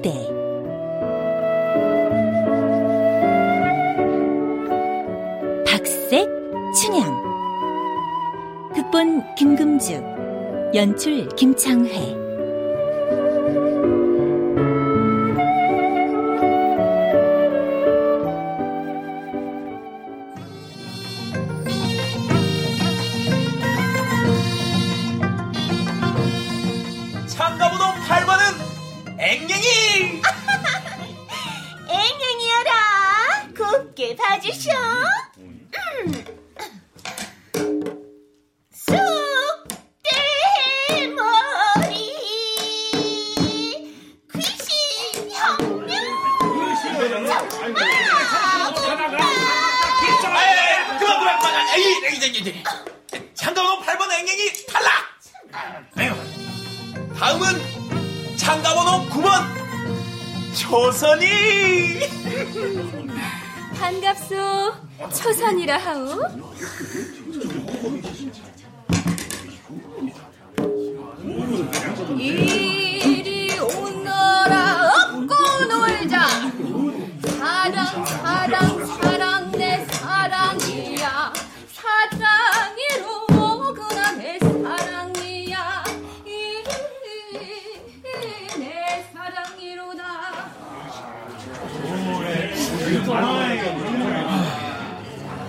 무대. 박색 춘향. 극본 김금주 연출 김창회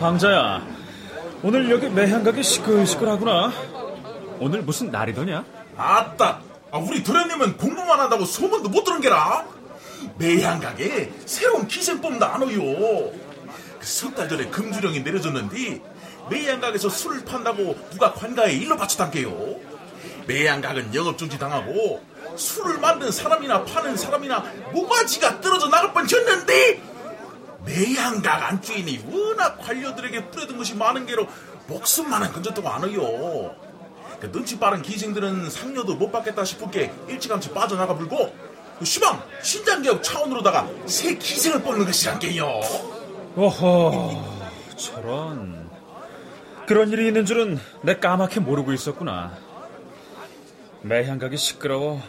방자야, 오늘 여기 매향가게 시끌시끌하구나. 오늘 무슨 날이더냐? 아따, 아, 우리 도련님은 공부만 한다고 소문도 못 들은 게라. 매향가게 새로운 기생법도 안 어요. 석달 전에 금주령이 내려졌는데 매양각에서 술을 판다고 누가 관가에 일로 바쳐단게요. 매양각은 영업중지 당하고 술을 만든 사람이나 파는 사람이나 모가지가 떨어져 나갈 뻔했는데 매양각 안주인이 워낙 관료들에게 뿌려둔 것이 많은 게로 목숨만은 건졌다고 안 해요. 그 눈치 빠른 기생들은 상여도 못 받겠다 싶을 게 일찌감치 빠져나가 불고 시방 신장개혁 차원으로다가 새 기생을 뽑는 것이란 게요. 어허, 저런. 그런 일이 있는 줄은 내 까맣게 모르고 있었구나. 매향각이 시끄러워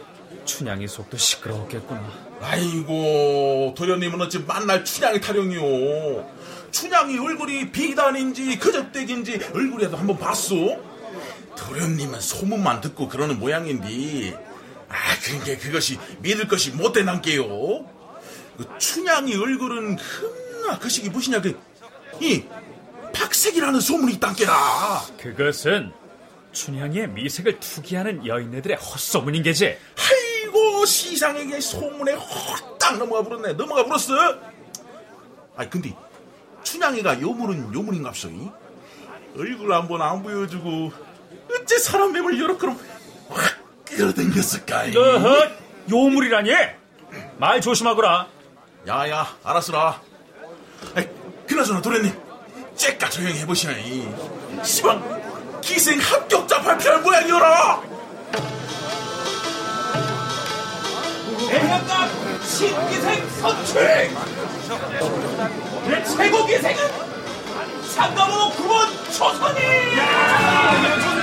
춘향이 속도 시끄러웠겠구나. 아이고 도련님은 어찌 만날 춘향이 타령이요. 춘향이 얼굴이 비단인지 그적대기인지 얼굴이라도 한번 봤소? 도련님은 소문만 듣고 그러는 모양인데 아 그게 그것이 믿을 것이 못돼 남게요. 그 춘향이 얼굴은 흠나 그 시기 무엇이냐 그이 박색이라는 소문이 있단께라. 그것은 춘향이의 미색을 투기하는 여인네들의 헛소문인 게지. 아이 고 시상에게 소문에 헛딱 넘어가 불었네. 넘어가 불었어. 아니 근데 춘향이가 요문은 요문인갑소. 얼굴 한번 안 보여주고 어째 사람 맵을 여러 그럼 확 끌어당겼을까? 어허, 요물이라니? 말 조심하거라. 야야 알았으라. 아이, 그나저나 도련님 째까 조용히 해보시오. 시방 기생 합격자 발표할 모양이오라. 대학가 신기생 선출! 내 최고 기생은 상가번호 9번 초선이! 아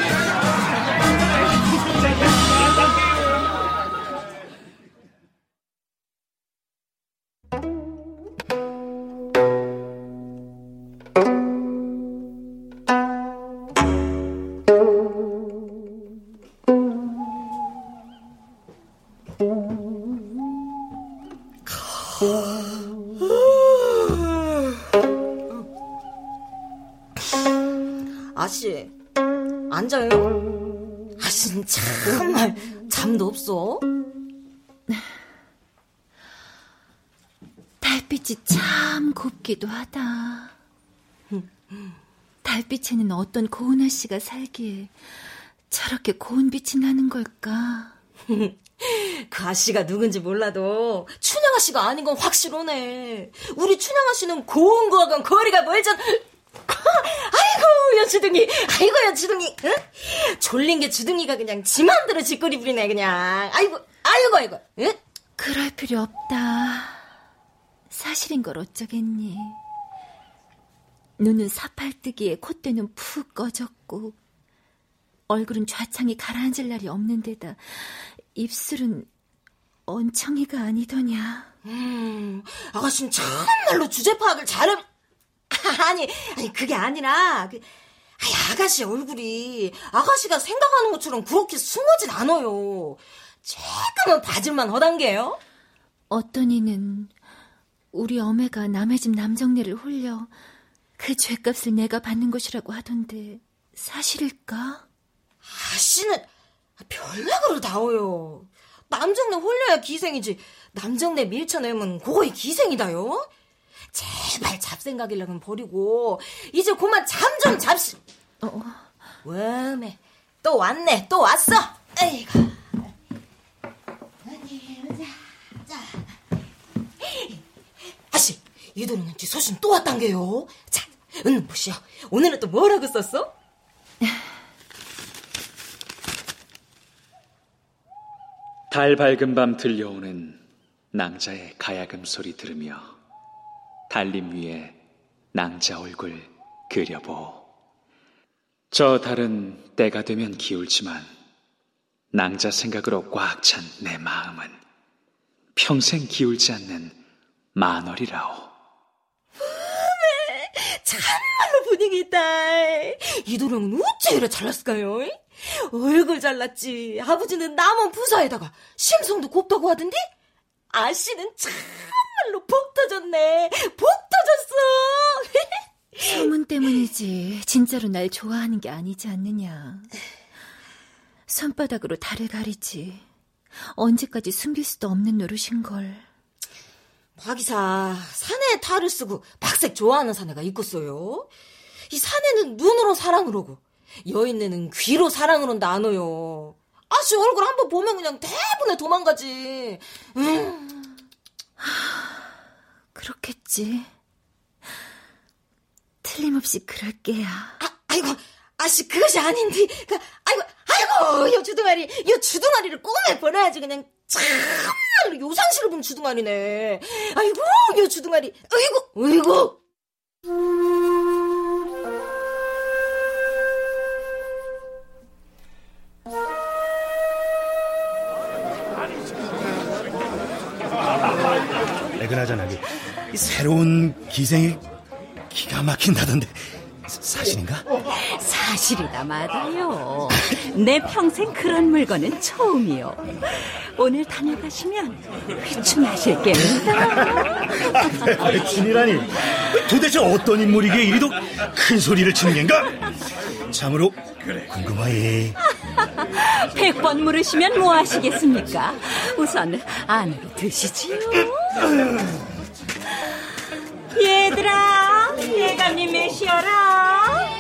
참 곱기도 하다. 달빛에는 어떤 고운 아씨가 살기에 저렇게 고운 빛이 나는 걸까? 그 아씨가 누군지 몰라도 춘향 아씨가 아닌 건 확실하네. 우리 춘향 아씨는 고운 거하고는 거리가 멀잖아. 아이고 연주둥이 아이고 연주둥이 응? 졸린 게 주둥이가 그냥 지 맘대로 짓거리 부리네 그냥 아이고 아이고 아이고 응? 그럴 필요 없다. 사실인 걸 어쩌겠니. 눈은 사팔뜨기에 콧대는 푹 꺼졌고 얼굴은 좌창이 가라앉을 날이 없는 데다 입술은 언청이가 아니더냐. 음, 아가씨는 참말로 주제 파악을 잘해. 아니, 아니 그게 아니라 그, 아니, 아가씨 얼굴이 아가씨가 생각하는 것처럼 그렇게 숭하진 않아요. 조금은 봐줄만 허단 게요. 어떤 이는 우리 어매가 남의 집 남정네를 홀려 그 죄값을 내가 받는 것이라고 하던데 사실일까? 아씨는 별나으로 다워요. 남정네 홀려야 기생이지. 남정네 밀쳐내면 그거이 기생이다요. 제발 잡생각이라면 버리고 이제 그만 잠 좀 잡시. 어. 왜매 또 왔네. 또 왔어. 에이구. 아씨, 뒤 소신 또 왔단 게요. 자, 은 보시오. 오늘은 또 뭐라고 썼어? 달 밝은 밤 들려오는 낭자의 가야금 소리 들으며 달림 위에 낭자 얼굴 그려보. 저 달은 때가 되면 기울지만 낭자 생각으로 꽉 찬 내 마음은 평생 기울지 않는 만월이라오. 참말로 분위기 있다. 이도령은 어째 이래 잘났을까요? 얼굴 잘났지. 아버지는 남원 부사에다가 심성도 곱다고 하던데? 아씨는 참말로 복 터졌네. 복 터졌어. 소문 때문이지. 진짜로 날 좋아하는 게 아니지 않느냐. 손바닥으로 달을 가리지. 언제까지 숨길 수도 없는 노릇인걸. 박이사, 산에 탈을 쓰고 박색 좋아하는 사내가 있겠어요. 이 사내는 눈으로 사랑을 하고 여인네는 귀로 사랑을 한다 안어요. 아씨 얼굴 한번 보면 그냥 대분에 도망가지. 음. 그렇겠지. 틀림없이 그럴 게야. 아, 아이고, 아씨 그것이 아닌데. 그, 아이고, 아이고, 요 주둥아리, 요 주둥아리를 꼬매 버려야지 그냥 참말로 요상시를 본 주둥아리네. 아이고, 요 주둥아리. 아이고, 아이고. 그나저나 이 새로운 기생이 기가 막힌다던데 사실인가? 사실이다 마다요. 내 평생 그런 물건은 처음이요. 오늘 다녀가시면 휘춘하실 겁니다. 휘춘이라니 도대체 어떤 인물이기에 이리도 큰 소리를 치는 겐가? 참으로 궁금하예. 백 번 물으시면 뭐 하시겠습니까? 우선 안으로 드시지요. 얘들아, 예감님 매시어라.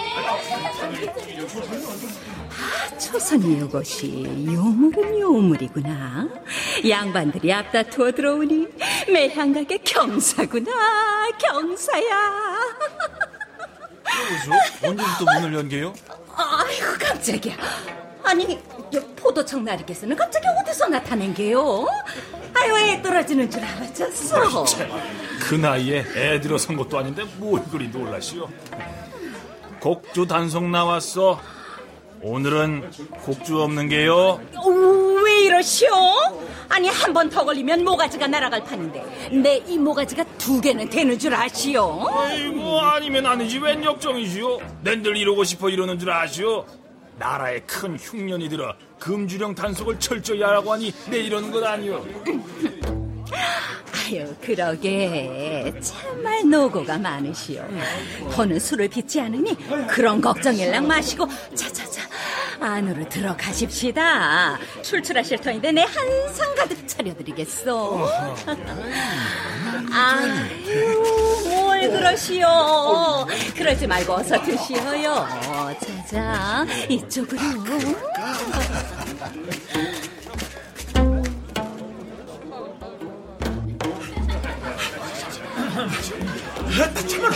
아, 초선이 이것이 요물은 요물이구나. 양반들이 앞다투어 들어오니 매향각의 경사구나. 경사야. 여보죠? 언제부터 문을 연게요? 아이고 깜짝이야. 아니 포도청 나리께서는 갑자기 어디서 나타낸 게요? 아유 애 떨어지는 줄 알았겠어. 그 나이에 애 들어선 것도 아닌데 뭘 그리 놀라시오? 곡주 단속 나왔어. 오늘은 곡주 없는 게요. 오, 왜 이러시오? 아니 한 번 더 걸리면 모가지가 날아갈 판인데 내 이 모가지가 두 개는 되는 줄 아시오? 아이고 아니면 아니지 웬 역정이시오? 낸들 이러고 싶어 이러는 줄 아시오? 나라에 큰 흉년이 들어 금주령 단속을 철저히 하라고 하니 내 이러는 것 아니오. 아유 그러게 참말 노고가 많으시오. 더는 술을 빚지 않으니 그런 걱정일랑 마시고 자자자 안으로 들어가십시다. 출출하실 터인데 내 한상 가득 차려드리겠소. 아유 뭘 그러시오. 그러지 말고 어서 드시어요. 자자 이쪽으로. 나 참말로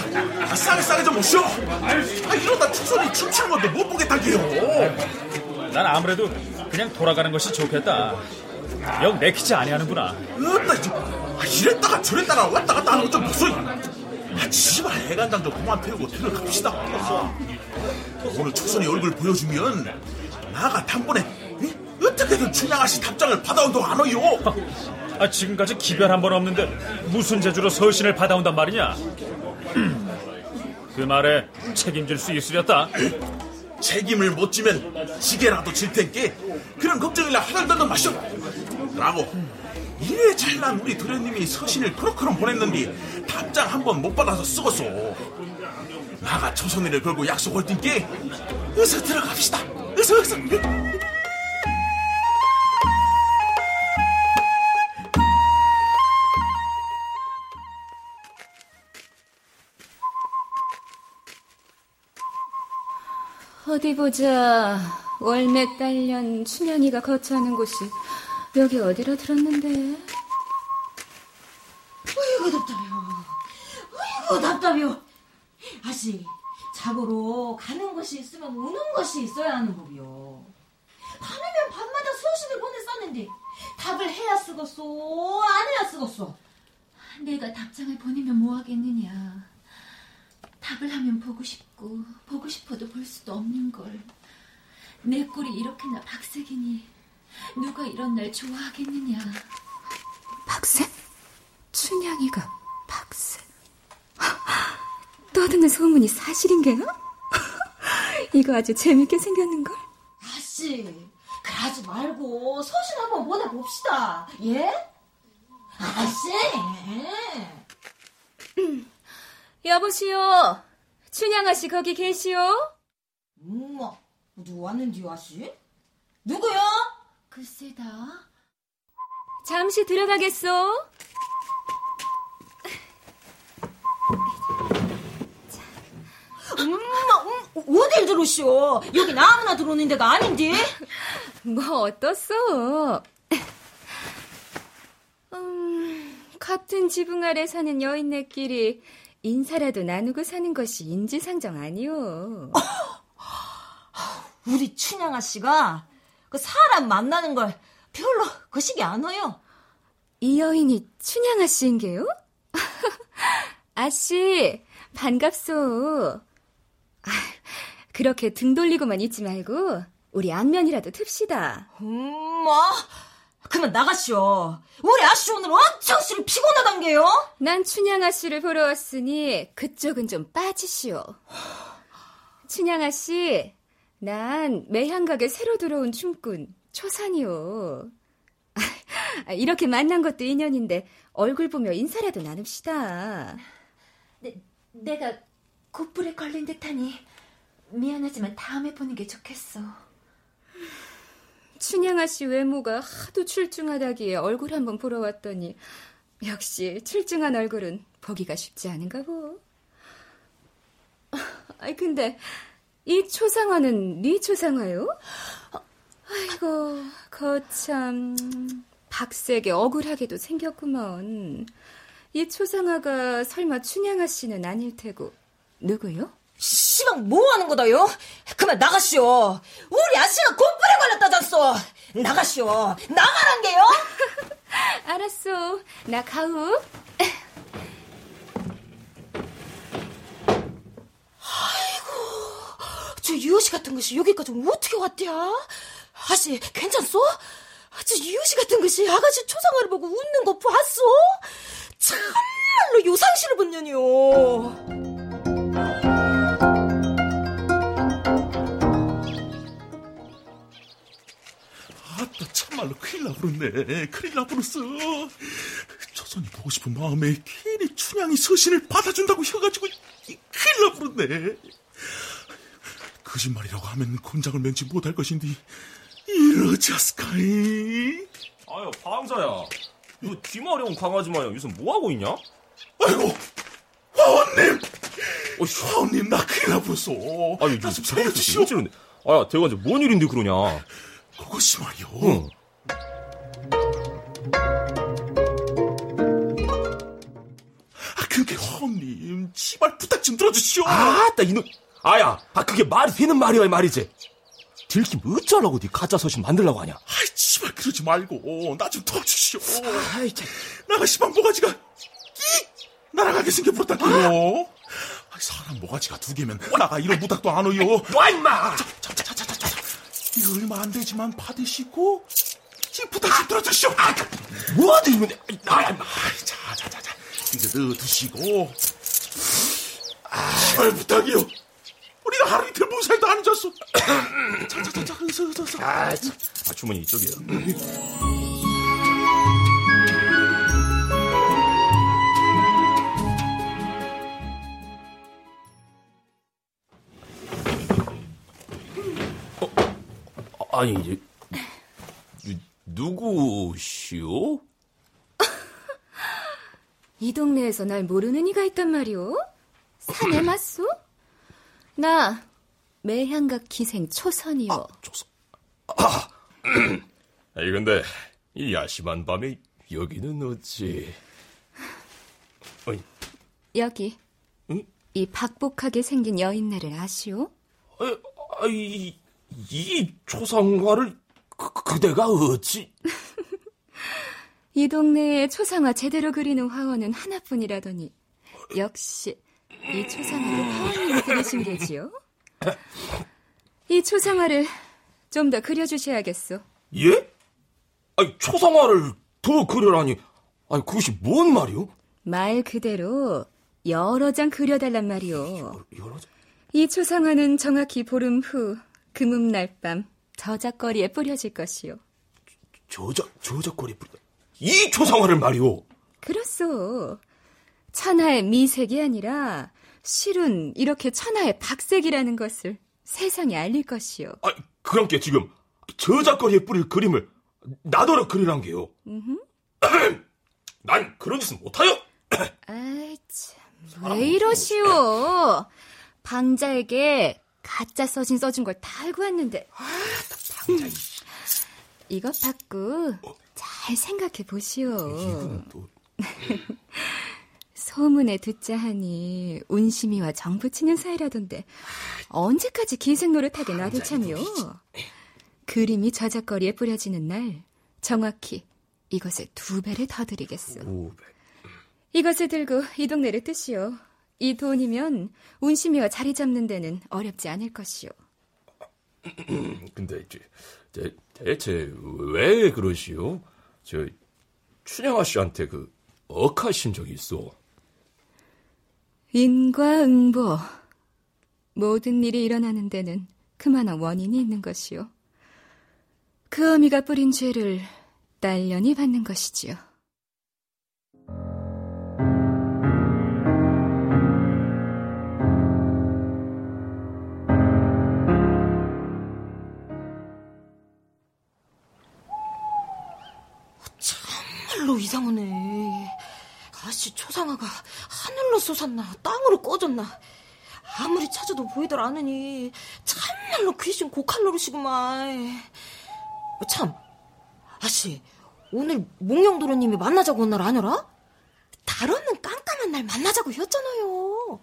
아, 싸게 싸게 좀 오시오. 아 이러다 추선이 춤추는 것도 못 보겠다게요. 난 아무래도 그냥 돌아가는 것이 좋겠다. 영 내키지 아니하는구나. 으따 이제 아, 이랬다가 저랬다가 왔다 갔다 하는 거좀 무서워. 아 지발 해간장 좀 그만 태우고 들어갑시다. 오늘 추선이 얼굴 보여주면 나가 단번에 에? 어떻게든 춘향아씨 답장을 받아온다고 안 어요? 아, 지금까지 기별 한 번 없는데 무슨 재주로 서신을 받아온단 말이냐? 그 말에 책임질 수 있으렸다. 책임을 못 지면 지게라도 질 텐께 그런 걱정이라 하달다는 마쇼 라고. 이래 잘난 우리 도련님이 서신을 그렇게럼 보냈는데 답장 한 번 못 받아서 쓰겄소. 나가 조선일을 걸고 약속할 텐께 어서 들어갑시다. 어서 어서 어디 보자. 월매 딸년 춘향이가 거처하는 곳이 여기 어디로 들었는데? 어이구 답답해요. 어이구 답답해요. 아씨 자고로 가는 것이 있으면 우는 것이 있어야 하는 법이요. 밤이면 밤마다 소식을 보냈었는데 답을 해야 쓰겄소 안 해야 쓰겄소. 내가 답장을 보내면 뭐 하겠느냐. 답을 하면 보고 싶고 보고 싶어도 볼 수도 없는 걸. 내 꼴이 이렇게나 박색이니 누가 이런 날 좋아하겠느냐. 박색? 춘향이가 박색. 떠드는 소문이 사실인게요? 이거 아주 재밌게 생겼는걸? 아씨 그러지 말고 소식 한번 보내봅시다. 예? 아씨. 여보시오. 춘향 아 씨 거기 계시오? 엄마 누구 왔는지요 아씨? 누구요? 글쎄다. 잠시 들어가겠소. 엄마 음, 어딜 들어오시오? 여긴 아무나 들어오는 데가 아닌데. 뭐 어떻소? 음, 같은 지붕 아래 사는 여인네끼리 인사라도 나누고 사는 것이 인지상정 아니오. 우리 춘향아 씨가 그 사람 만나는 걸 별로 거시기 안 해요. 이 여인이 춘향아 씨인 게요? 아씨, 반갑소. 아, 그렇게 등 돌리고만 있지 말고 우리 안면이라도 틉시다. 엄마, 그만 나가시오. 우리 아씨 오늘 엄청 술이 피곤하단 게요. 난 춘향아 씨를 보러 왔으니 그쪽은 좀 빠지시오. 춘향아 씨, 난 매향각에 새로 들어온 춤꾼 초산이오. 아, 이렇게 만난 것도 인연인데 얼굴 보며 인사라도 나눕시다. 내, 내가 곧불에 걸린 듯하니 미안하지만 다음에 보는 게 좋겠어. 춘향아 씨 외모가 하도 출중하다기에 얼굴 한번 보러 왔더니 역시 출중한 얼굴은 보기가 쉽지 않은가 보. 아이 근데 이 초상화는 네 초상화요? 아이고 거참 박색에 억울하게도 생겼구먼. 이 초상화가 설마 춘향아 씨는 아닐 테고 누구요? 시방 뭐 하는 거다요? 그만 나가시오. 우리 아씨가 곧불에 걸렸다잖소. 나가시오. 나가란 게요? 알았어. 나 가우. 저 유효시 같은 것이 여기까지 어떻게 왔대야? 아씨 괜찮소? 저 유효시 같은 것이 아가씨 초상화를 보고 웃는 거 봤어? 참말로 요상시를 본 년이요. 참말로 큰일 큰일 나버렸어 조선이 보고 싶은 마음에 괜히 춘향이 서신을 받아준다고 해가지고 이 큰일 나버렸네 거짓말이라고 하면 곤장을 면치 못할 것인데 이러자스카이 아유, 방사야. 너 뒤마려운 강아지 마냥 요새 뭐하고 있냐? 아이고 화원님 어, 화원님 나 큰일 아유, 나좀저 살려주시오 어찌는데? 아야, 대관자 뭔 일인데 그러냐? 그것이 말이오 응. 아 화원님 제발 부탁 좀 들어주시오 아따, 이놈. 아야, 아, 그게 말이 되는 말이야, 말이지. 들키면 어쩌라고 네 가짜 서신 만들라고 하냐? 아이 제발 그러지 말고 나 좀 도와주시오 아이, 참. 나가 시방 모가지가 끽 날아가게 생겨버렸다니요 사람 모가지가 두 개면 나가 이런 부탁도 안 해요 놔, 임마! 자자자자자자 이 얼마 안 되지만 받으시고 이 부탁 좀 들어주시오. 아, 뭐하지 이거? 아, 아, 자, 자, 자, 자. 이거 넣어두시고. 아, 부탁이요. 우리가 하루 이틀 무사히도 안 잤어. 자, 자, 자, 자, 어서, 어서, 어서. 아, 참. 아, 주머니 이쪽이요. 어, 아니, 이제, 누, 누구시오? 이 동네에서 날 모르는 이가 있단 말이오? 사내 맞소? 나 매향각 기생 초선이요. 조선. 아, 아니, 근데, 이 야심한 밤에 여기는 어찌. 어이, 여기 응? 이 박복하게 생긴 여인네를 아시오? 아, 아, 이, 이 초상화를 그, 그대가 어찌? 이 동네에 초상화 제대로 그리는 화원은 하나뿐이라더니 역시 이 초상화도 화원님이 그리신 게지요? 이 초상화를 좀 더 그려주셔야겠소. 예? 아니, 초상화를 더 그려라니. 아니, 그것이 뭔 말이오? 말 그대로 여러 장 그려달란 말이오. 여러 이 초상화는 정확히 보름 후 금음날 밤 저작거리에 뿌려질 것이요. 저작, 저작거리 뿌리다. 이 초상화를 말이오. 그렇소. 천하의 미색이 아니라 실은 이렇게 천하의 박색이라는 것을 세상에 알릴 것이요. 아니, 그랑께 지금 저작거리에 뿌릴 그림을 나더러 그리란 게요. 난 그런 짓은 못하여. 아이 참, 왜 이러시오? 방자에게 가짜 서신 써준 걸 다 알고 왔는데. 방자, 이것 받고 잘 생각해 보시오. 또. 소문에 듣자 하니 운심이와 정부 치는 사이라던데 언제까지 기생 노릇하게 놔둘 참이요? 그림이 저작거리에 뿌려지는 날 정확히 이것을 두 배를 더 드리겠소. 500. 이것을 들고 이 동네를 뜨시오. 이 돈이면 운심이와 자리 잡는 데는 어렵지 않을 것이오. 근데 이제 대, 대체 왜 그러시오? 저 춘향아 씨한테 그 억하신 적이 있어. 인과응보. 모든 일이 일어나는 데는 그만한 원인이 있는 것이요. 그 어미가 뿌린 죄를 딸년이 받는 것이지요. 초상화가 하늘로 솟았나 땅으로 꺼졌나. 아무리 찾아도 보이들 않으니 참말로 귀신 고칼 노릇이구만. 어, 참, 아씨 오늘 몽영도로님이 만나자고 온 날 아니라? 달 없는 깜깜한 날 만나자고 했잖아요.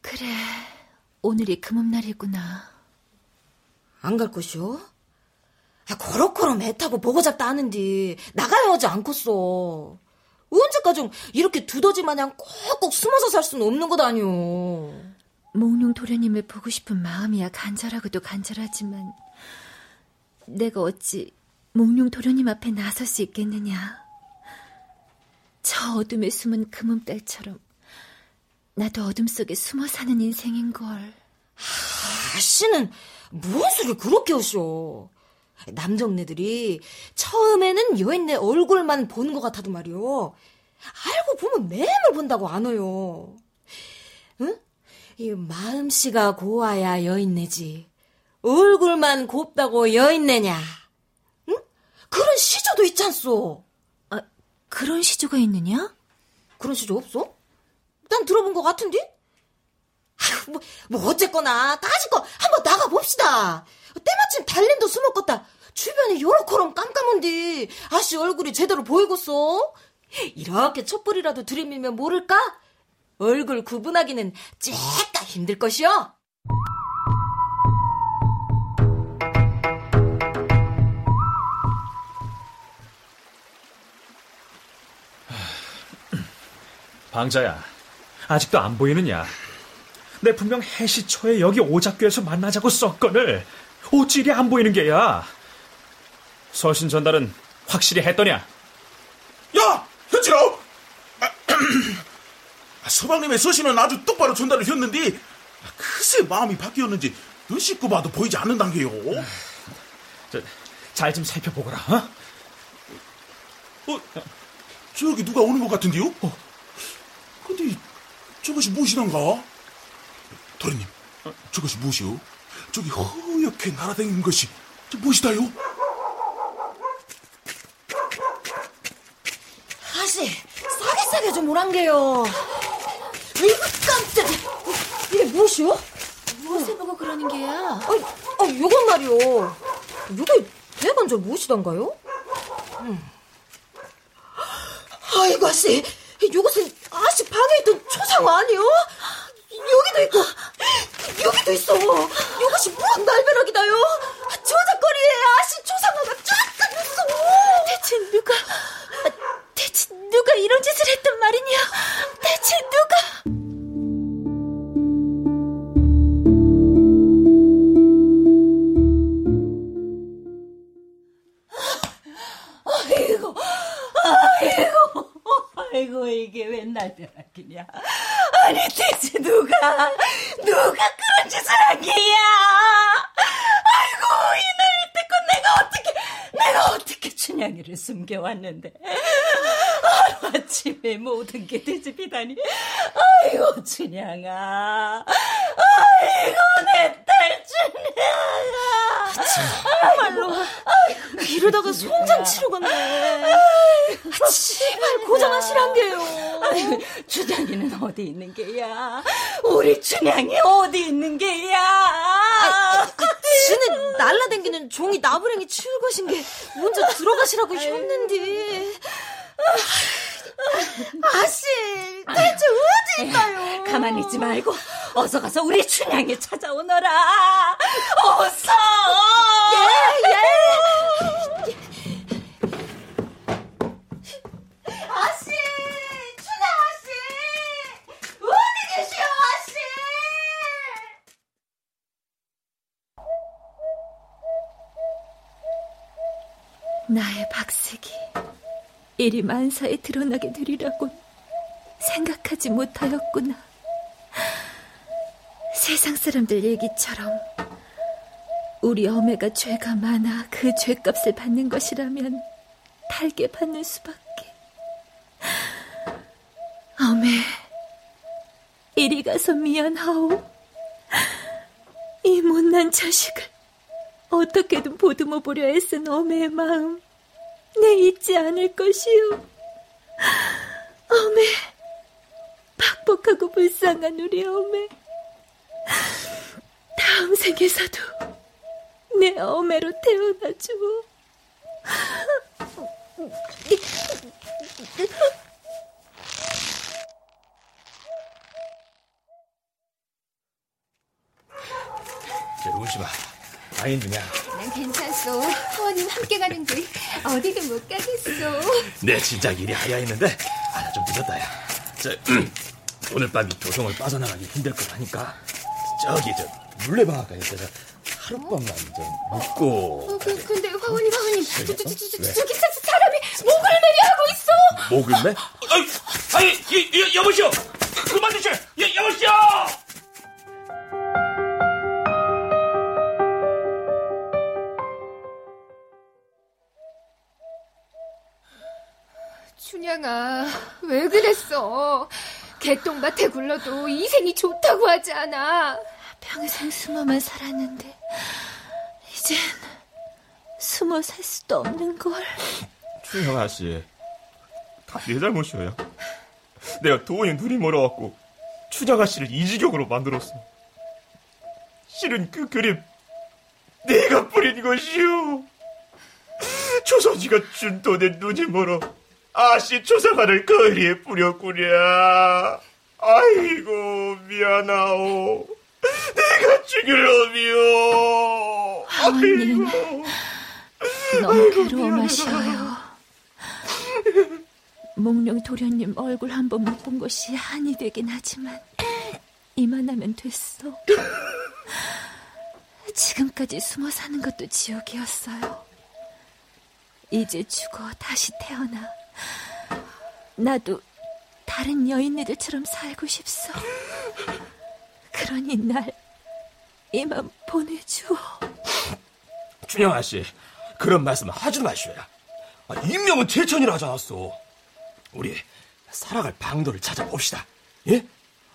그래, 오늘이 금음날이구나. 안 갈 것이요? 아, 거럭거럭 애 타고 보고 잡다 하는데 나가야 하지 않겠어. 언제까지 이렇게 두더지 마냥 꼭꼭 숨어서 살 수는 없는 것 아니오. 몽룡 도련님을 보고 싶은 마음이야 간절하고도 간절하지만 내가 어찌 몽룡 도련님 앞에 나설 수 있겠느냐. 저 어둠에 숨은 금음딸처럼 나도 어둠 속에 숨어 사는 인생인걸. 아씨는 무슨 소리 그렇게 하셔. 남정네들이 처음에는 여인네 얼굴만 보는 것 같아도 말이오. 알고 보면 매물 본다고 안 해요. 응? 이 마음씨가 고와야 여인네지. 얼굴만 곱다고 여인네냐. 응? 그런 시조도 있잖소. 아, 그런 시조가 있느냐? 그런 시조 없어? 난 들어본 것 같은데? 아휴, 뭐, 뭐, 어쨌거나, 까짓거 한번 나가봅시다. 때마침 달님도 숨었겠다. 주변이 요렇게럼 깜깜한데, 아씨 얼굴이 제대로 보이겠어? 이렇게 촛불이라도 들이밀면 모를까? 얼굴 구분하기는 쬐까 힘들 것이요. 방자야, 아직도 안 보이느냐? 내 분명 해시초에 여기 오작교에서 만나자고 썼거늘. 어찌 이리 안 보이는 게야? 서신 전달은 확실히 했더냐? 야! 현진아! 아, 아, 서방님의 서신은 아주 똑바로 전달을 했는데 아, 글쎄 마음이 바뀌었는지 눈 씻고 봐도 보이지 않는단 게요. 잘 좀 살펴보거라. 어? 어? 저기 누가 오는 것 같은데요? 어. 근데 저것이 무엇이던가? 도련님, 저것이 무엇이요? 저기 허 옇게 날아다니는 것이 저 무엇이다요? 아씨, 싸게 싸게 좀 오란게요. 이거 깜짝이야. 이게 무엇이요? 무엇을 보고 그러는 게야? 아, 아, 요건 말이요. 요게 대관절 무엇이던가요? 음. 아이고, 아씨. 요것은 아씨 방에 있던 초상 아니요? 여기도 있고, 여기도 있어. 이것이 무슨 날벼락이다요? 저작거리에 아씨 초상화가 쫙 있어. 대체 누가, 대체 누가 이런 짓을 했단 말이냐? 대체 누가? 아이고, 아이고, 아이고, 이게 웬 날벼락이냐. 아니, 대체 누가, 누가 그런 짓을 한 게야? 아이고, 이날 이때껏 내가 어떻게, 내가 어떻게 춘향이를 숨겨왔는데. 아, 아침에 모든 게 뒤집히다니. 아이고, 춘향아. 아이고, 내 딸 춘향아. 정말로. 이러다가 송장 치러 갔네. 제발 고장하시란 게요. 춘향이는 어디 있는 게야? 우리 춘향이 어디 있는 게야? 아, 지는 날라댕기는 종이 나부랭이 치울 것인 게 먼저 들어가시라고 했는데. 아씨, 대체 어디 있나요? 가만히 있지 말고 어서 가서 우리 춘향이 찾아오너라. 어서. 예, 예. 아씨, 춘향 아씨, 어디 계시오, 아씨? 나의 박색 이 이리 만사에 드러나게 되리라고 생각하지 못하였구나. 세상 사람들 얘기처럼 우리 어매가 죄가 많아 그 죄값을 받는 것이라면 달게 받는 수밖에. 어매, 이리 가서 미안하오. 이 못난 자식을 어떻게든 보듬어 보려 애쓴 어매의 마음 내 잊지 않을 것이오. 어매, 박복하고 불쌍한 우리 어매. 다음 생에서도 내 어매로 태어나줘. 저, 우시마. 아닌데냐. 난 괜찮소. 하원님 함께 가는데 어디든 못 가겠소. 내 진작 일이 하야 했는데, 아, 좀 늦었다야. 저, 음, 오늘 밤이 도성을 빠져나가기 힘들 것 하니까, 저기, 저, 물레방앗간에서 저, 하룻밤만 좀 묵고. 어, 그, 근데 화원님, 화원님, 저, 저, 저, 저, 왜? 저기 사, 사람이 목을 매려 하고 있어. 목을 매? 아이, 아이, 여, 여, 여보시오! 그만 두셔! 여, 여보시오! 그랬어? 개똥밭에 굴러도 이생이 좋다고 하지 않아. 평생 숨어만 살았는데 이젠 숨어 살 수도 없는 걸. 춘향아 씨, 다 내 잘못이야. 내가 도원이 눈이 멀어갖고 춘향아 씨를 이 지경으로 만들었어. 실은 그 그림 내가 뿌린 것이오. 조선이가 준 돈에 눈이 멀어 아씨 조사관을 거리에 뿌렸구려. 아이고 미안하오. 내가 죽일 놈이오. 아이고. 너무 괴로워마셔요. 몽룡 도련님 얼굴 한 번 못 본 것이 한이 되긴 하지만 이만하면 됐어. 지금까지 숨어 사는 것도 지옥이었어요. 이제 죽어 다시 태어나 나도 다른 여인네들처럼 살고 싶소. 그러니 날 이만 보내주어. 춘영아 씨, 그런 말씀 하지 마시오야. 아, 인명은 제천이라 하지 않았어. 우리 살아갈 방도를 찾아봅시다. 예?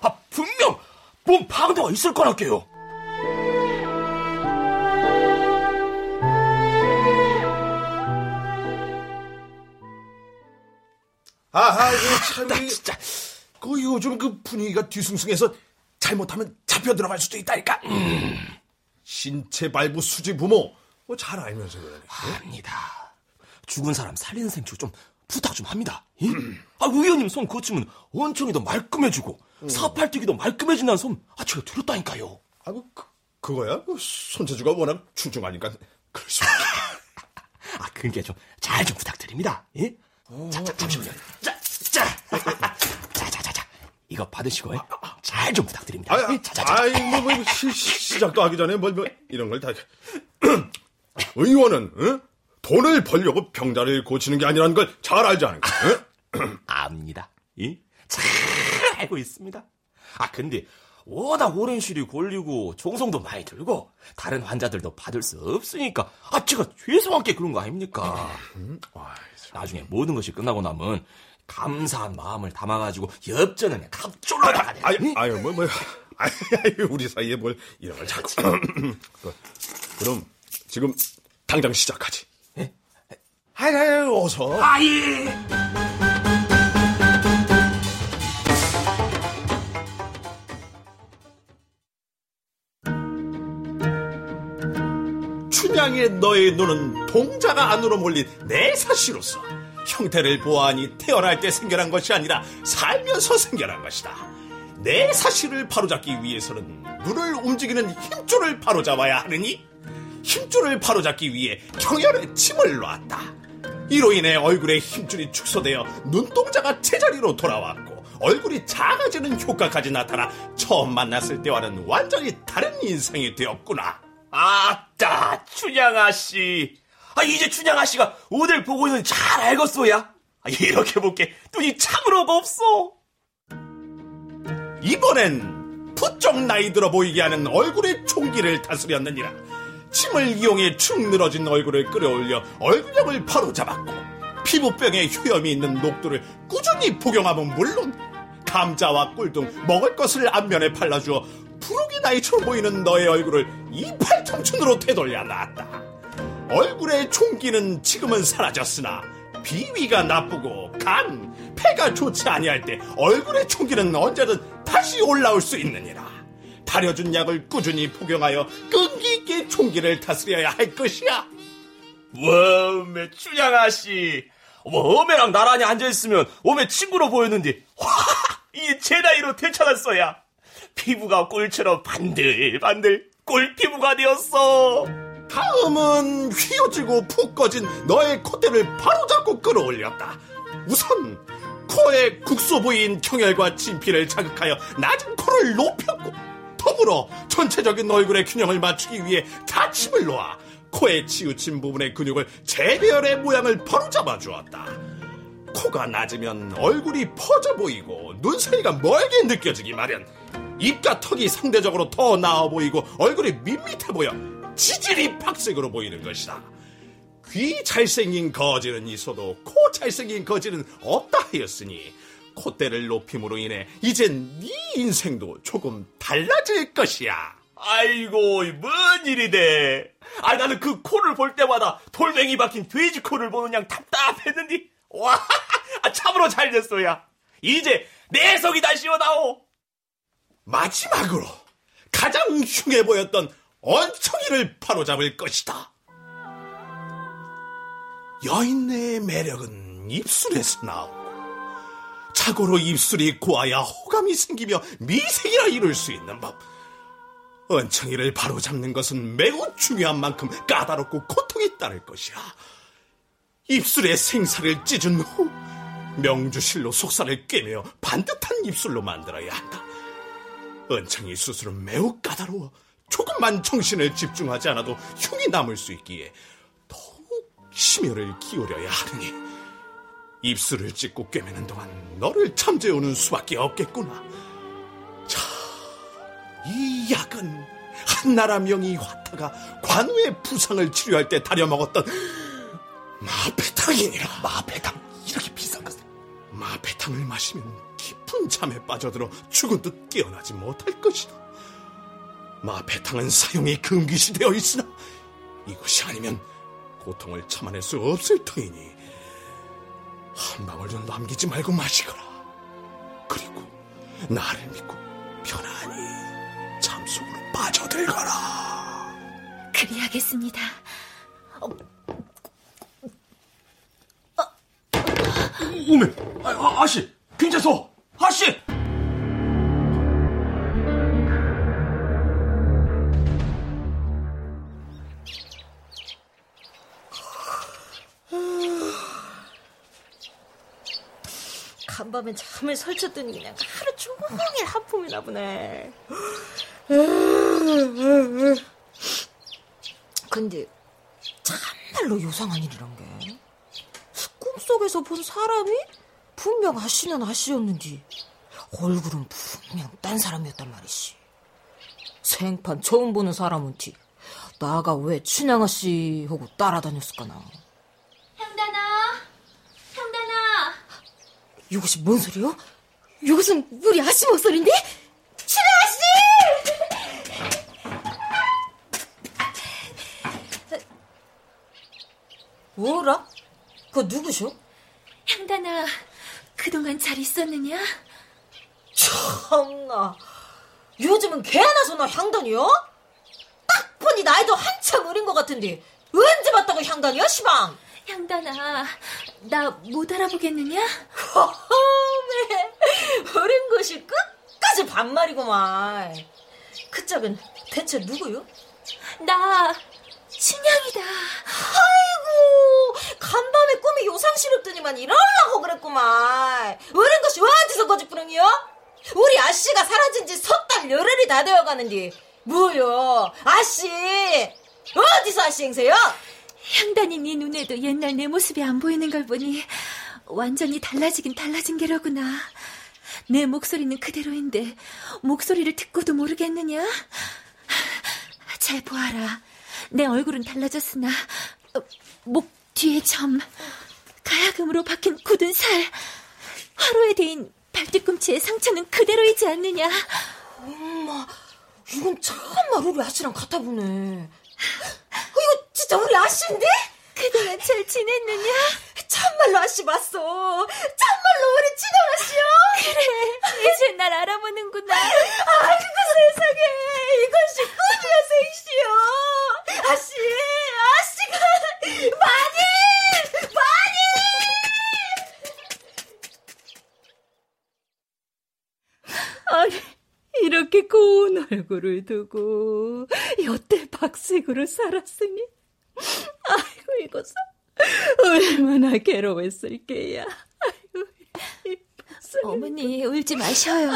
아, 분명 뭔 방도가 있을 거라게요. 아하, 참, 나 진짜. 그 요즘 그 분위기가 뒤숭숭해서 잘못하면 잡혀 들어갈 수도 있다니까. 음. 신체 발부 수지 부모, 뭐 잘 알면서 그러네. 압니다. 죽은 사람 살리는 셈치고 좀 부탁 좀 합니다. 예? 음. 아, 의원님 손 거치면 원청이 더 말끔해지고 음. 사팔뜨기도 말끔해진다는 손, 아, 제가 들었다니까요. 아, 뭐, 그, 그거야? 그 손재주가 워낙 출중하니까 그럴 수 아, 그러니까 좀잘좀 부탁드립니다. 예? 자, 자, 잠시만요. 자, 자, 자, 자, 자, 자. 이거 받으시고 잘 좀 부탁드립니다. 아, 자, 자, 자. 아이, 뭐, 뭐, 시, 시작도 하기 전에 뭐, 뭐 이런 걸 다. 의원은 어? 돈을 벌려고 병자를 고치는 게 아니라는 걸 잘 알지 않은가? 어? 압니다. 예? 잘 알고 있습니다. 아, 근데 워낙 오랜 시리 걸리고 종성도 많이 들고 다른 환자들도 받을 수 없으니까 아 제가 죄송한 게 그런 거 아닙니까? 음? 나중에 모든 것이 끝나고 나면 감사한 마음을 담아가지고 엽전은 갑졸로 나가네. 아유, 아유, 뭐, 뭐, 아유, 우리 사이에 뭘 이런 걸 자꾸. 그럼 지금 당장 시작하지. 예? 아유, 아유, 어서. 아예. 춘향의 너의 눈은 동자가 안으로 몰린 내 사시로서 형태를 보아하니 태어날 때 생겨난 것이 아니라 살면서 생겨난 것이다. 내 사실을 바로잡기 위해서는 눈을 움직이는 힘줄을 바로잡아야 하느니 힘줄을 바로잡기 위해 경혈에 침을 놨다. 이로 인해 얼굴에 힘줄이 축소되어 눈동자가 제자리로 돌아왔고 얼굴이 작아지는 효과까지 나타나 처음 만났을 때와는 완전히 다른 인생이 되었구나. 아따, 춘향아 씨. 아, 이제 춘향아 씨가 어딜 보고 있는지 잘 알겠소야. 아, 이렇게 볼게 눈이 참으로가 없어. 이번엔 부쩍 나이 들어 보이게 하는 얼굴의 총기를 다스렸느니라. 침을 이용해 축 늘어진 얼굴을 끌어올려 얼굴형을 바로 잡았고 피부병에 효염이 있는 녹두를 꾸준히 복용하면 물론 감자와 꿀 등 먹을 것을 앞면에 발라주어 푸르기 나이처럼 보이는 너의 얼굴을 이팔 청춘으로 되돌려 놨다. 얼굴의 총기는 지금은 사라졌으나 비위가 나쁘고 간, 폐가 좋지 아니할 때 얼굴의 총기는 언제든 다시 올라올 수 있느니라. 다려준 약을 꾸준히 복용하여 끈기 있게 총기를 다스려야 할 것이야. 워메 춘향아 씨, 뭐 어메랑 나란히 앉아있으면 어메 친구로 보였는데 와, 이제 나이로 되찾았어야. 피부가 꿀처럼 반들반들 꿀 피부가 되었어. 다음은 휘어지고 푹 꺼진 너의 콧대를 바로잡고 끌어올렸다. 우선 코에 국소 부인 경혈과 진피를 자극하여 낮은 코를 높였고 더불어 전체적인 얼굴의 균형을 맞추기 위해 다침을 놓아 코에 치우친 부분의 근육을 재배열의 모양을 바로잡아 주었다. 코가 낮으면 얼굴이 퍼져 보이고 눈 사이가 멀게 느껴지기 마련. 입과 턱이 상대적으로 더 나아 보이고 얼굴이 밋밋해 보여 지질이 박색으로 보이는 것이다. 귀 잘생긴 거지는 있어도 코 잘생긴 거지는 없다 하였으니 콧대를 높임으로 인해 이젠 네 인생도 조금 달라질 것이야. 아이고 뭔 일이 돼. 아 나는 그 코를 볼 때마다 돌멩이 박힌 돼지 코를 보는 양 답답했는데 와 아, 참으로 잘 됐어야. 이제 내 속이 다 시원하오. 마지막으로 가장 흉해 보였던 언청이를 바로잡을 것이다. 여인의 매력은 입술에서 나오고 자고로 입술이 고와야 호감이 생기며 미생이라 이룰 수 있는 법. 언청이를 바로잡는 것은 매우 중요한 만큼 까다롭고 고통이 따를 것이야. 입술에 생사를 찢은 후 명주실로 속살을 꿰며 반듯한 입술로 만들어야 한다. 은창이 수술은 매우 까다로워 조금만 정신을 집중하지 않아도 흉이 남을 수 있기에 더욱 심혈을 기울여야 하느니 입술을 찢고 꿰매는 동안 너를 참재우는 수밖에 없겠구나. 자, 이 약은 한나라 명의 화타가 관우의 부상을 치료할 때 다려먹었던 마패탕이니라. 마패탕 이렇게 비싼 것을. 마패탕을 마시면 깊은 잠에 빠져들어 죽은 듯 깨어나지 못할 것이다. 마패탕은 사용이 금기시 되어 있으나 이것이 아니면 고통을 참아낼 수 없을 터이니 한 방울도 남기지 말고 마시거라. 그리고 나를 믿고 편안히 잠속으로 빠져들거라. 그리하겠습니다. 오메, 아, 아, 아씨, 괜찮소, 아씨. 간밤에 잠을 설쳤더니 그냥 하루 종일 하품이나 보네. 근데 참말로 요상한 일이란 게 꿈속에서 본 사람이 분명 아씨는 아씨였는데 얼굴은 분명 딴 사람이었단 말이지. 생판 처음 보는 사람은티 나가 왜 춘향아 씨 하고 따라다녔을까나. 향단아, 향단아. 이것이 뭔 소리요? 이것은 우리 아씨 목소리인데? 춘향 아씨! 뭐라? 그거 누구셔? 향단아, 그동안 잘 있었느냐? 참나. 요즘은 개나 소나 향단이요? 딱 보니 나이도 한참 어린 것 같은데 언제 봤다고 향단이야 시방? 향단아, 나 못 알아보겠느냐? 어메 어린 것이 끝까지 반말이구만. 그 짝은 대체 누구요? 나 춘향이다. 아이고 간밤에 꿈이 요상스럽더니만 이럴라고 그랬구만. 어린 것이 어디서 거짓부렁이요? 우리 아씨가 사라진 지 석 달 열흘이 다 되어가는데 뭐요? 아씨 어디서 아씨 행세요? 향단이 네 눈에도 옛날 내 모습이 안 보이는 걸 보니 완전히 달라지긴 달라진 게로구나. 내 목소리는 그대로인데 목소리를 듣고도 모르겠느냐? 잘 보아라. 내 얼굴은 달라졌으나 어, 목 뒤에 점, 가야금으로 박힌 굳은 살, 화로에 대인 발뒤꿈치의 상처는 그대로이지 않느냐? 엄마, 이건 정말 우리 아씨랑 같아 보네. 이거 진짜 우리 아씨인데? 그동안 잘 지냈느냐? 참말로 아씨 맞소. 참말로 우리 친형 아씨요. 그래, 이제 날 알아보는구나. 아이고 세상에, 이것이 꿈이야 생시요. 아씨, 아씨가 많이, 많이. 아니, 이렇게 고운 얼굴을 두고 여태 박색으로 살았으니 아이고 이것은 얼마나 괴로웠을게야. 어머니 울지 마셔요.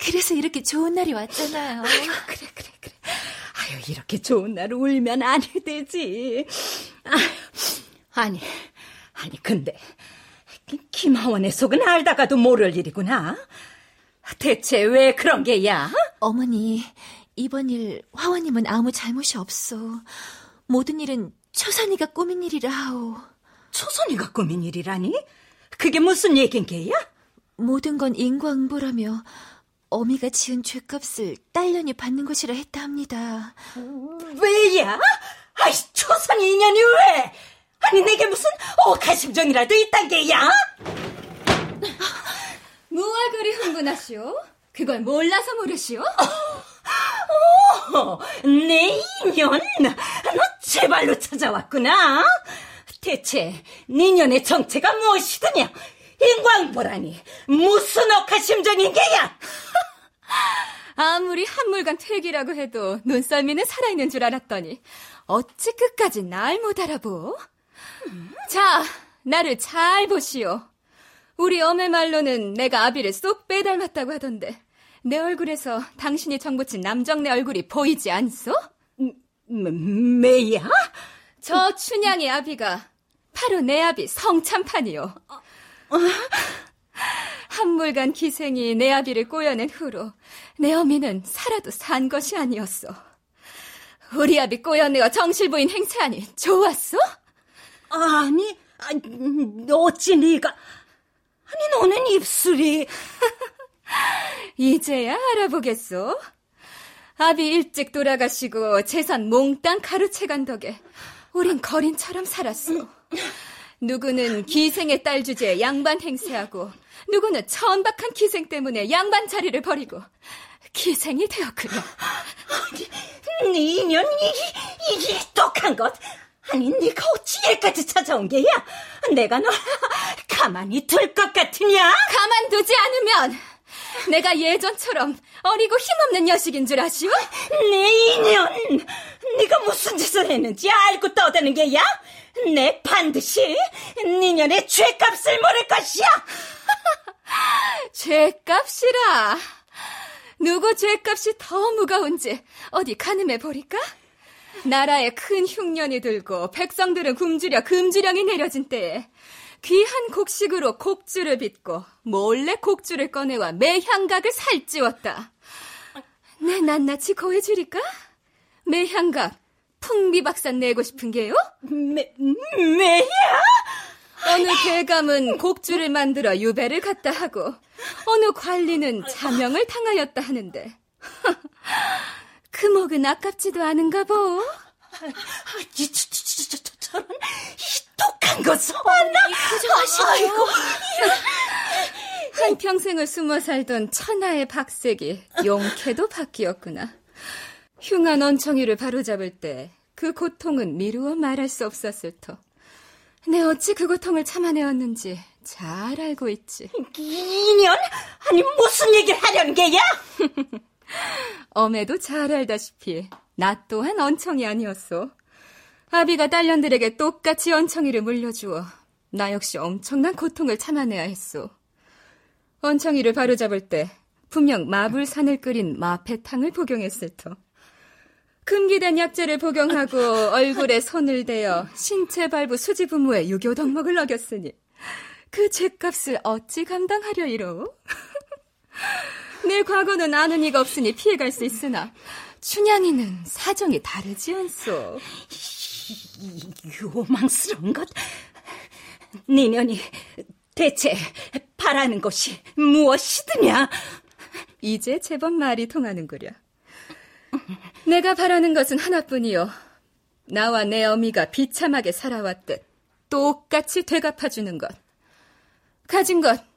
그래서 이렇게 좋은 날이 왔잖아요. 아이고 그래 그래 그래. 아유 이렇게 좋은 날 울면 안 되지. 아유, 아니 아니 근데 김하원의 속은 알다가도 모를 일이구나. 대체 왜 그런 게야? 어머니, 이번 일 화원님은 아무 잘못이 없어. 모든 일은 초선이가 꾸민 일이라 하오. 초선이가 꾸민 일이라니? 그게 무슨 얘긴 게야? 모든 건 인과응보라며 어미가 지은 죄값을 딸년이 받는 것이라 했다 합니다. 왜야? 아이 초선이 인연이 왜? 아니 내게 무슨 오가심정이라도 있단 게야? 무얼 그리 흥분하시오? 그걸 몰라서 모르시오? 어, 내 인연? 너 제발로 찾아왔구나. 대체 니년의 정체가 무엇이더냐? 인광보라니 무슨 억하심정인 게야? 아무리 한물간 퇴기라고 해도 눈썰미는 살아있는 줄 알았더니 어찌 끝까지 날 못 알아보? 자, 나를 잘 보시오. 우리 어메 말로는 내가 아비를 쏙 빼닮았다고 하던데 내 얼굴에서 당신이 정붙인 남정네 얼굴이 보이지 않소? 매야? 저 춘향의 아비가 바로 내 아비 성참판이요. 한물간 기생이 내 아비를 꼬여낸 후로 내 어미는 살아도 산 것이 아니었어. 우리 아비 꼬여내어 정실부인 행세하니 좋았어? 아니, 아니 어찌 네가 아니 너는 입술이 이제야 알아보겠소. 아비 일찍 돌아가시고 재산 몽땅 가루채간 덕에 우린 거린처럼 살았어. 누구는 기생의 딸 주제에 양반 행세하고 누구는 천박한 기생 때문에 양반 자리를 버리고 기생이. 아니, 네 인연 이, 이, 이 똑한 것. 아니, 네가 어찌 여기까지 찾아온 게야? 내가 너 가만히 둘 것 같으냐? 가만두지 않으면 내가 예전처럼 어리고 힘없는 여식인 줄 아시오? 내 인연! 네가 무슨 짓을 했는지 알고 떠드는 게야? 내 반드시 니년의 죄값을 물을 것이야! 죄값이라. 누구 죄값이 더 무거운지 어디 가늠해 보리까? 나라에 큰 흉년이 들고 백성들은 굶주려 금주령이 내려진 때에 귀한 곡식으로 곡주를 빚고 몰래 곡주를 꺼내와 매 향각을 살찌웠다. 내 낱낱이 고해주리까? 매 향각 풍비박산 내고 싶은 게요? 매, 매야? 어느 대감은 곡주를 만들어 유배를 갔다 하고 어느 관리는 자명을 당하였다 하는데 금옥은 아깝지도 않은가 보. 저, 저런 이 독한 것을 만나. 아이고. 한 평생을 숨어 살던 천하의 박색이 용케도 바뀌었구나. 흉한 원청이를 바로잡을 때 그 고통은 미루어 말할 수 없었을 터. 내 어찌 그 고통을 참아내었는지 잘 알고 있지. 인연? 아니 무슨 얘기를 하려는 게야? 엄해도 잘 알다시피 나 또한 언청이 아니었소. 아비가 딸년들에게 똑같이 언청이를 물려주어 나 역시 엄청난 고통을 참아내야 했소. 언청이를 바로잡을 때 분명 마불산을 끓인 마패탕을 복용했을 터. 금기된 약재를 복용하고 얼굴에 손을 대어 신체 발부 수지 부모의 유교 덕목을 어겼으니 그 죄값을 어찌 감당하려 이로? 내 과거는 아는 이가 없으니 피해갈 수 있으나 춘향이는 사정이 다르지 않소. 요망스러운 것. 니년이 대체 바라는 것이 무엇이드냐? 이제 제법 말이 통하는구려. 내가 바라는 것은 하나뿐이요. 나와 내 어미가 비참하게 살아왔듯 똑같이 되갚아주는 것. 가진 것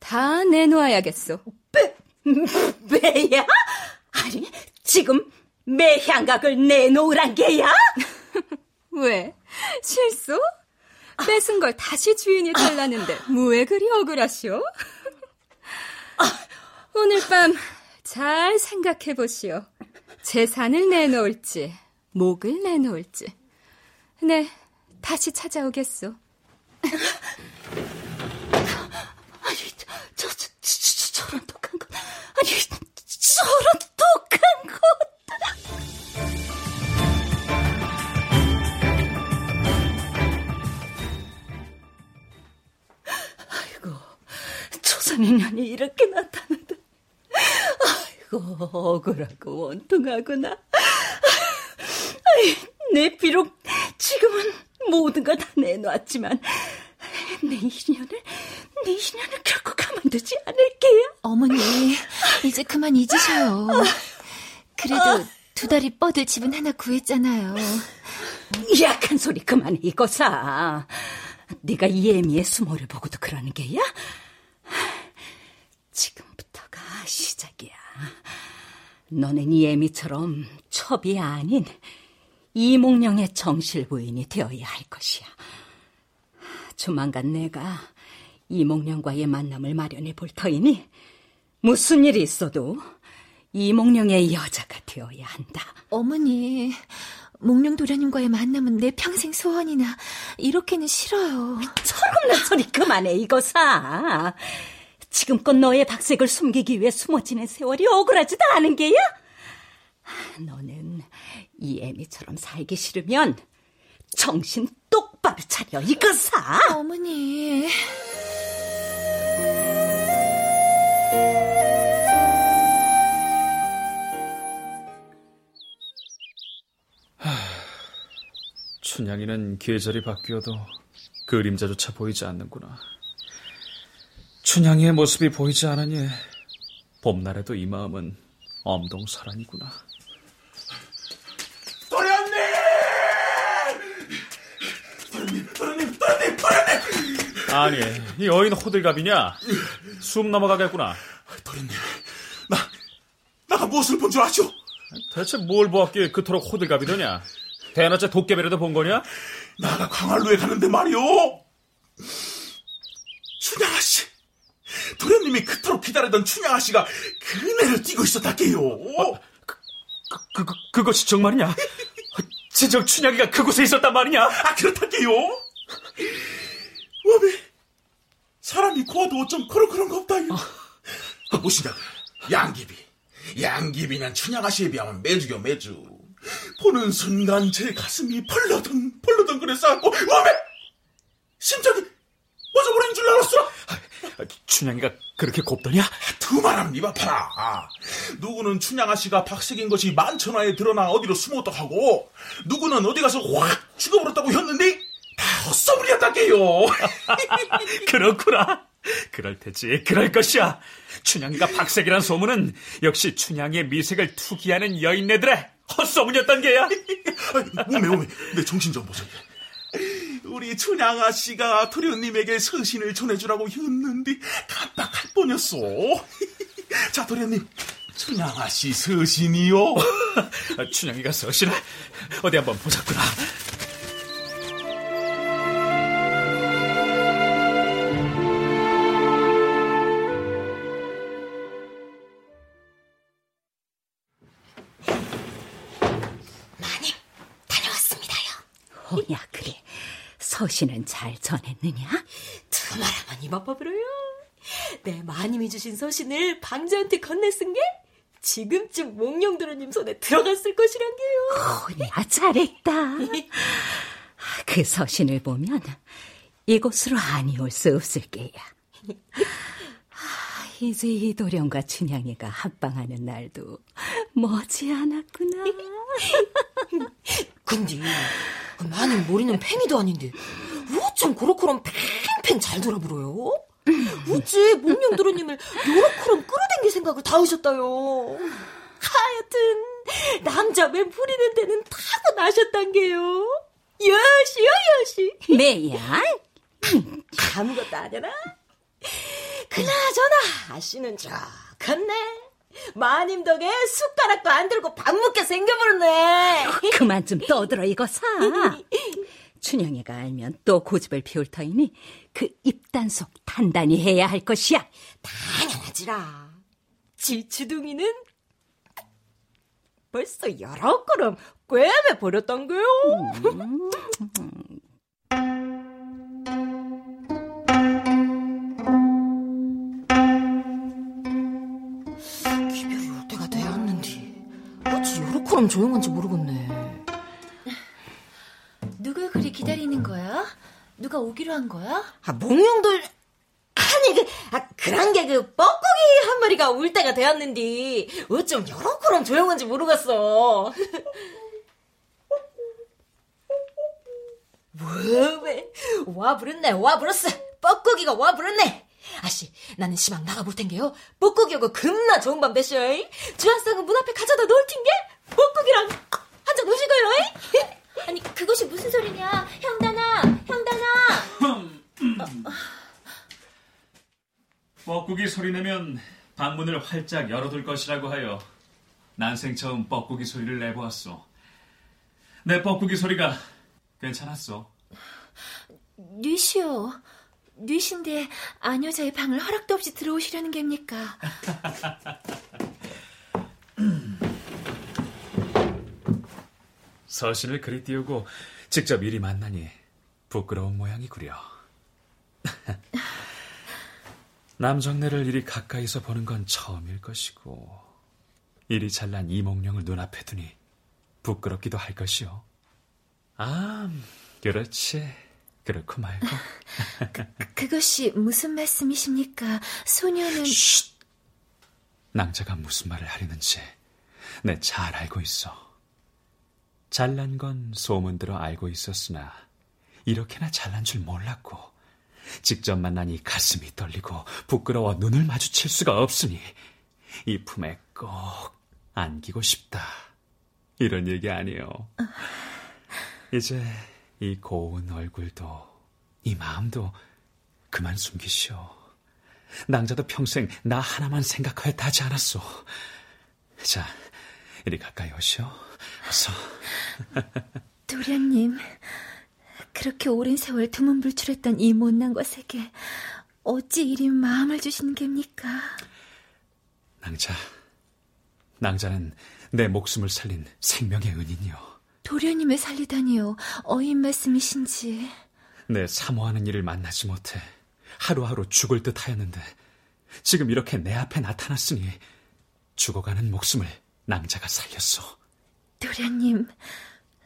다 내놓아야겠소. 매, 매야? 아니, 지금 매향각을 내놓으란 게야? 왜? 실수? 뺏은 걸 다시 주인이 달라는데 뭐에 그리 억울하시오? 오늘 밤 잘 생각해 보시오. 재산을 내놓을지, 목을 내놓을지. 네, 다시 찾아오겠소. 아니, 저, 저, 저, 저, 저런 독한 것. 아니, 저런 독한 것. 선인연이 이렇게 나타난다. 아이고, 억울하고 원통하구나. 아이, 내 비록 지금은 모든 걸 다 내놓았지만, 내 인연을, 내 인연을 결코 가만두지 않을게요. 어머니, 이제 그만 잊으셔요. 그래도 두 달이 뻗을 집은 하나 구했잖아요. 약한 소리 그만해, 이거사. 네가 예미의 수모를 보고도 그러는 게야? 지금부터가 시작이야. 너는 예미처럼 첩이 아닌 이몽룡의 정실 부인이 되어야 할 것이야. 조만간 내가 이몽룡과의 만남을 마련해 볼 터이니 무슨 일이 있어도 이몽룡의 여자가 되어야 한다. 어머니, 몽룡 도련님과의 만남은 내 평생 소원이나 이렇게는 싫어요. 철없는 소리 그만해 이거 사. 지금껏 너의 박색을 숨기기 위해 숨어 지낸 세월이 억울하지도 않은 게야? 너는 이 애미처럼 살기 싫으면 정신 똑바로 차려 이거 사. 어머니. 춘향이는 계절이 바뀌어도 그림자조차 보이지 않는구나. 춘향이의 모습이 보이지 않으니 봄날에도 이 마음은 엄동설한이구나. 도련님! 도련님, 도련님, 도련님, 도련님! 아니, 이 어인 호들갑이냐? 숨 넘어가겠구나. 도련님, 나, 나가 무엇을 본 줄 아죠? 대체 뭘 보았기에 그토록 호들갑이더냐? 대낮에 도깨비라도 본 거냐? 나가 광활루에 가는데 말이오. 춘향아 씨, 도련님이 그토록 기다리던 춘향아 씨가 그네를 뛰고 있었다게요. 어, 그, 그, 그, 그것이 정말이냐? 진정 춘향이가 그곳에 있었단 말이냐? 아, 그렇다게요. 어메, 사람이 고와도 어쩜 그런 그런 거 없다요. 어. 무엇이냐, 양귀비. 양귀비는 춘향아 씨에 비하면 매주요 매주. 보는 순간 제 가슴이 벌러덩 벌러덩 그랬어갖고 어메 심장이 멎어버린 줄 알았어 춘향이가 그렇게 곱더냐? 두말하면 입 아파라 누구는 춘향아 씨가 박색인 것이 만천하에 드러나 어디로 숨었다 하고 누구는 어디 가서 확 죽어버렸다고 했는데 다 헛소문이었다게요 그렇구나 그럴 테지 그럴 것이야 춘향이가 박색이란 소문은 역시 춘향이의 미색을 투기하는 여인네들의 헛소문이었단 게야. 오메 오메 내 정신 좀 보세요. 우리 춘향 아 씨가 도련님에게 서신을 전해주라고 했는데 깜빡할 뻔했어. 자 도련님 춘향 아 씨 서신이요. 춘향이가 서신을 어디 한번 보자꾸나. 뭐야 그래 서신은 잘 전했느냐? 입 아파버려요. 내 마님이 주신 서신을 방자한테 건네쓴 게 지금쯤 몽룡도로님 손에 들어갔을 것이란 게요. 야 잘했다. 그 서신을 보면 이곳으로 아니 올 수 없을 게야 이제 이 도령과 춘향이가 합방하는 날도 머지않았구나. 근데 마님 머리는 팽이도 아닌데 어쩜 그렇게럼 팽팽 잘 돌아불어요? 어찌 목령도로님을 요렇게럼 끌어당길 생각을 다 하셨다요? 하여튼 남자 맨 부리는 데는 타고 나셨단 게요. 여시요 여시. 매야? 아무것도 아니라 그나저나 아씨는 좋겠네 마님 덕에 숟가락도 안 들고 밥 먹게 생겨버렸네. 그만 좀 떠들어 이거 사. 춘영이가 알면 또 고집을 피울 터이니 그 입단속 단단히 해야 할 것이야. 당연하지라. 지치둥이는 벌써 여러 걸음 꿰매 버렸던 거요. 음. 그럼 조용한지 모르겠네. 누가 그리 기다리는 거야? 누가 오기로 한 거야? 아, 몽룡돌 아니 그 아, 그런 게 그 뻐꾸기 한 마리가 올 때가 되었는데 어쩜 여러 그럼 조용한지 모르겠어. 뭐왜 와 부른네 와 불었어 뻐꾸기가 와 부른네 아씨, 나는 시방 나가 볼 텐게요. 뻐꾸기하고 금나 좋은 밤 되셔. 주한상은 문 앞에 가져다 놓을 텐게. 뻐꾸기랑 한잔 노시고요. 아니, 그것이 무슨 소리냐? 형단아, 형단아. 뻐꾸기 소리 내면 방문을 활짝 열어둘 것이라고 하여 난생 처음 뻐꾸기 소리를 내보았소. 내 뻐꾸기 소리가 괜찮았어. 뉘시오. 뉘신데 아녀자의 방을 허락도 없이 들어오시려는 겁니까? 서신을 그리 띄우고 직접 일이 만나니 부끄러운 모양이구려. 남정네를 이리 가까이서 보는 건 처음일 것이고 이리 잘난 이몽룡을 눈앞에 두니 부끄럽기도 할 것이요. 아, 그렇지. 그렇고 말고. 그, 그것이 무슨 말씀이십니까? 소녀는... 쉿! 낭자가 무슨 말을 하려는지 내 잘 알고 있어. 잘난 건 소문 들어 알고 있었으나 이렇게나 잘난 줄 몰랐고 직접 만나니 가슴이 떨리고 부끄러워 눈을 마주칠 수가 없으니 이 품에 꼭 안기고 싶다. 이런 얘기 아니에요. 이제 이 고운 얼굴도 이 마음도 그만 숨기시오. 낭자도 평생 나 하나만 생각하였다 하지 않았소. 자, 이리 가까이 오시오. 어서. 도련님, 그렇게 오랜 세월 두문불출했던 이 못난 것에게 어찌 이리 마음을 주시는 겁니까? 낭자, 낭자는 내 목숨을 살린 생명의 은인이요. 도련님을 살리다니요. 어인 말씀이신지. 내 사모하는 일을 만나지 못해 하루하루 죽을 듯 하였는데 지금 이렇게 내 앞에 나타났으니 죽어가는 목숨을 낭자가 살렸소. 도련님,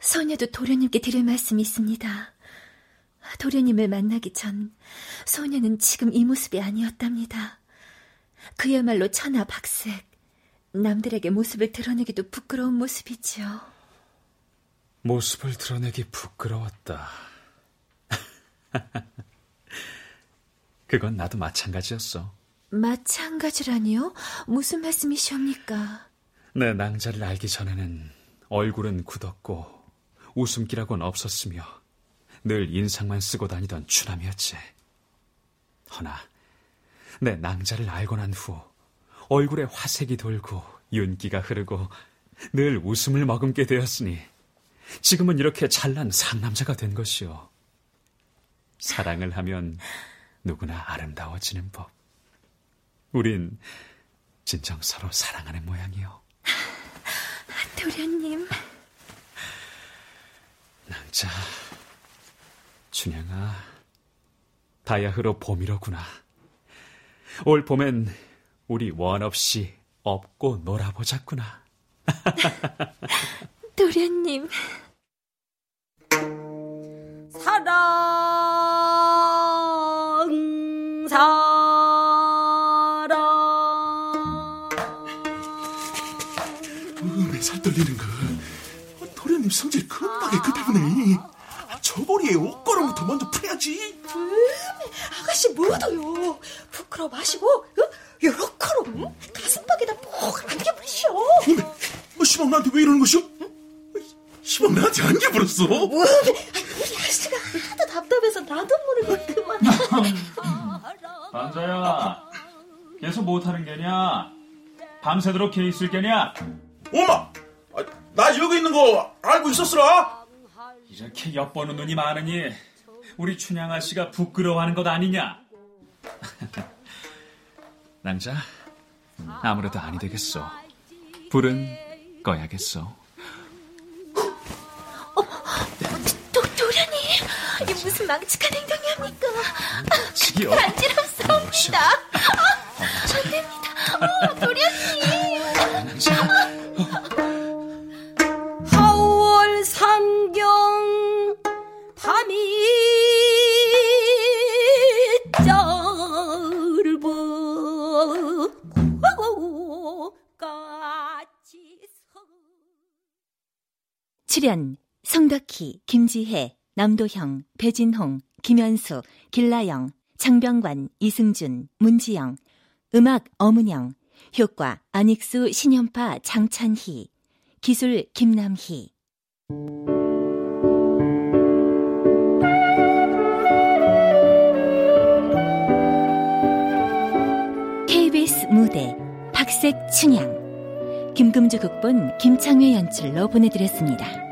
소녀도 도련님께 드릴 말씀이 있습니다. 도련님을 만나기 전 소녀는 지금 이 모습이 아니었답니다. 그야말로 천하 박색, 남들에게 모습을 드러내기도 부끄러운 모습이지요. 모습을 드러내기 부끄러웠다. 그건 나도 마찬가지였어. 마찬가지라니요? 무슨 말씀이시옵니까? 내 낭자를 알기 전에는 얼굴은 굳었고 웃음기라고는 없었으며 늘 인상만 쓰고 다니던 추남이었지. 허나 내 낭자를 알고 난 후 얼굴에 화색이 돌고 윤기가 흐르고 늘 웃음을 머금게 되었으니 지금은 이렇게 잘난 상남자가 된 것이요. 사랑을 하면 누구나 아름다워지는 법. 우린 진정 서로 사랑하는 모양이요. 도련님. 낭자, 춘향아, 다야흐로 봄이로구나. 올 봄엔 우리 원 없이 업고 놀아보자꾸나. 도련님. 사랑, 사랑. 떨리는 거. 도련님 성질 급하게 급해보네. 저고리에 옷걸음부터 먼저 풀어야지. 음, 아가씨 뭐도요. 부끄러워 마시고, 어? 요렇게로 응? 가슴팍에다 푹 안겨버리시오. 어, 시방 나한테 왜 이러는 것이오? 시방 나한테 안겨버렸어? 음, 우리 아씨가 하도 답답해서 나도 모르고 그만. 반자야, 계속 못하는 게냐? 밤새도록 개 있을 게냐? 엄마, 아, 나 여기 있는 거 알고 있었으라? 이렇게 엿보는 눈이 많으니 우리 춘향아 씨가 부끄러워하는 것 아니냐? 낭자, 아무래도 아니 되겠어. 불은 꺼야겠어. 어, 도, 도련님, 이 무슨 망측한 행동이합니까? 지기요. 간지럽습니다. 아, 안 됩니다. 어, 도련님. 김지혜, 남도형, 배진홍, 김현수, 길라영, 장병관, 이승준, 문지영, 음악 어문영, 효과 안익수, 신현파, 장찬희, 기술 김남희. KBS 무대 박색 춘향 김금주 극본 김창회 연출로 보내드렸습니다.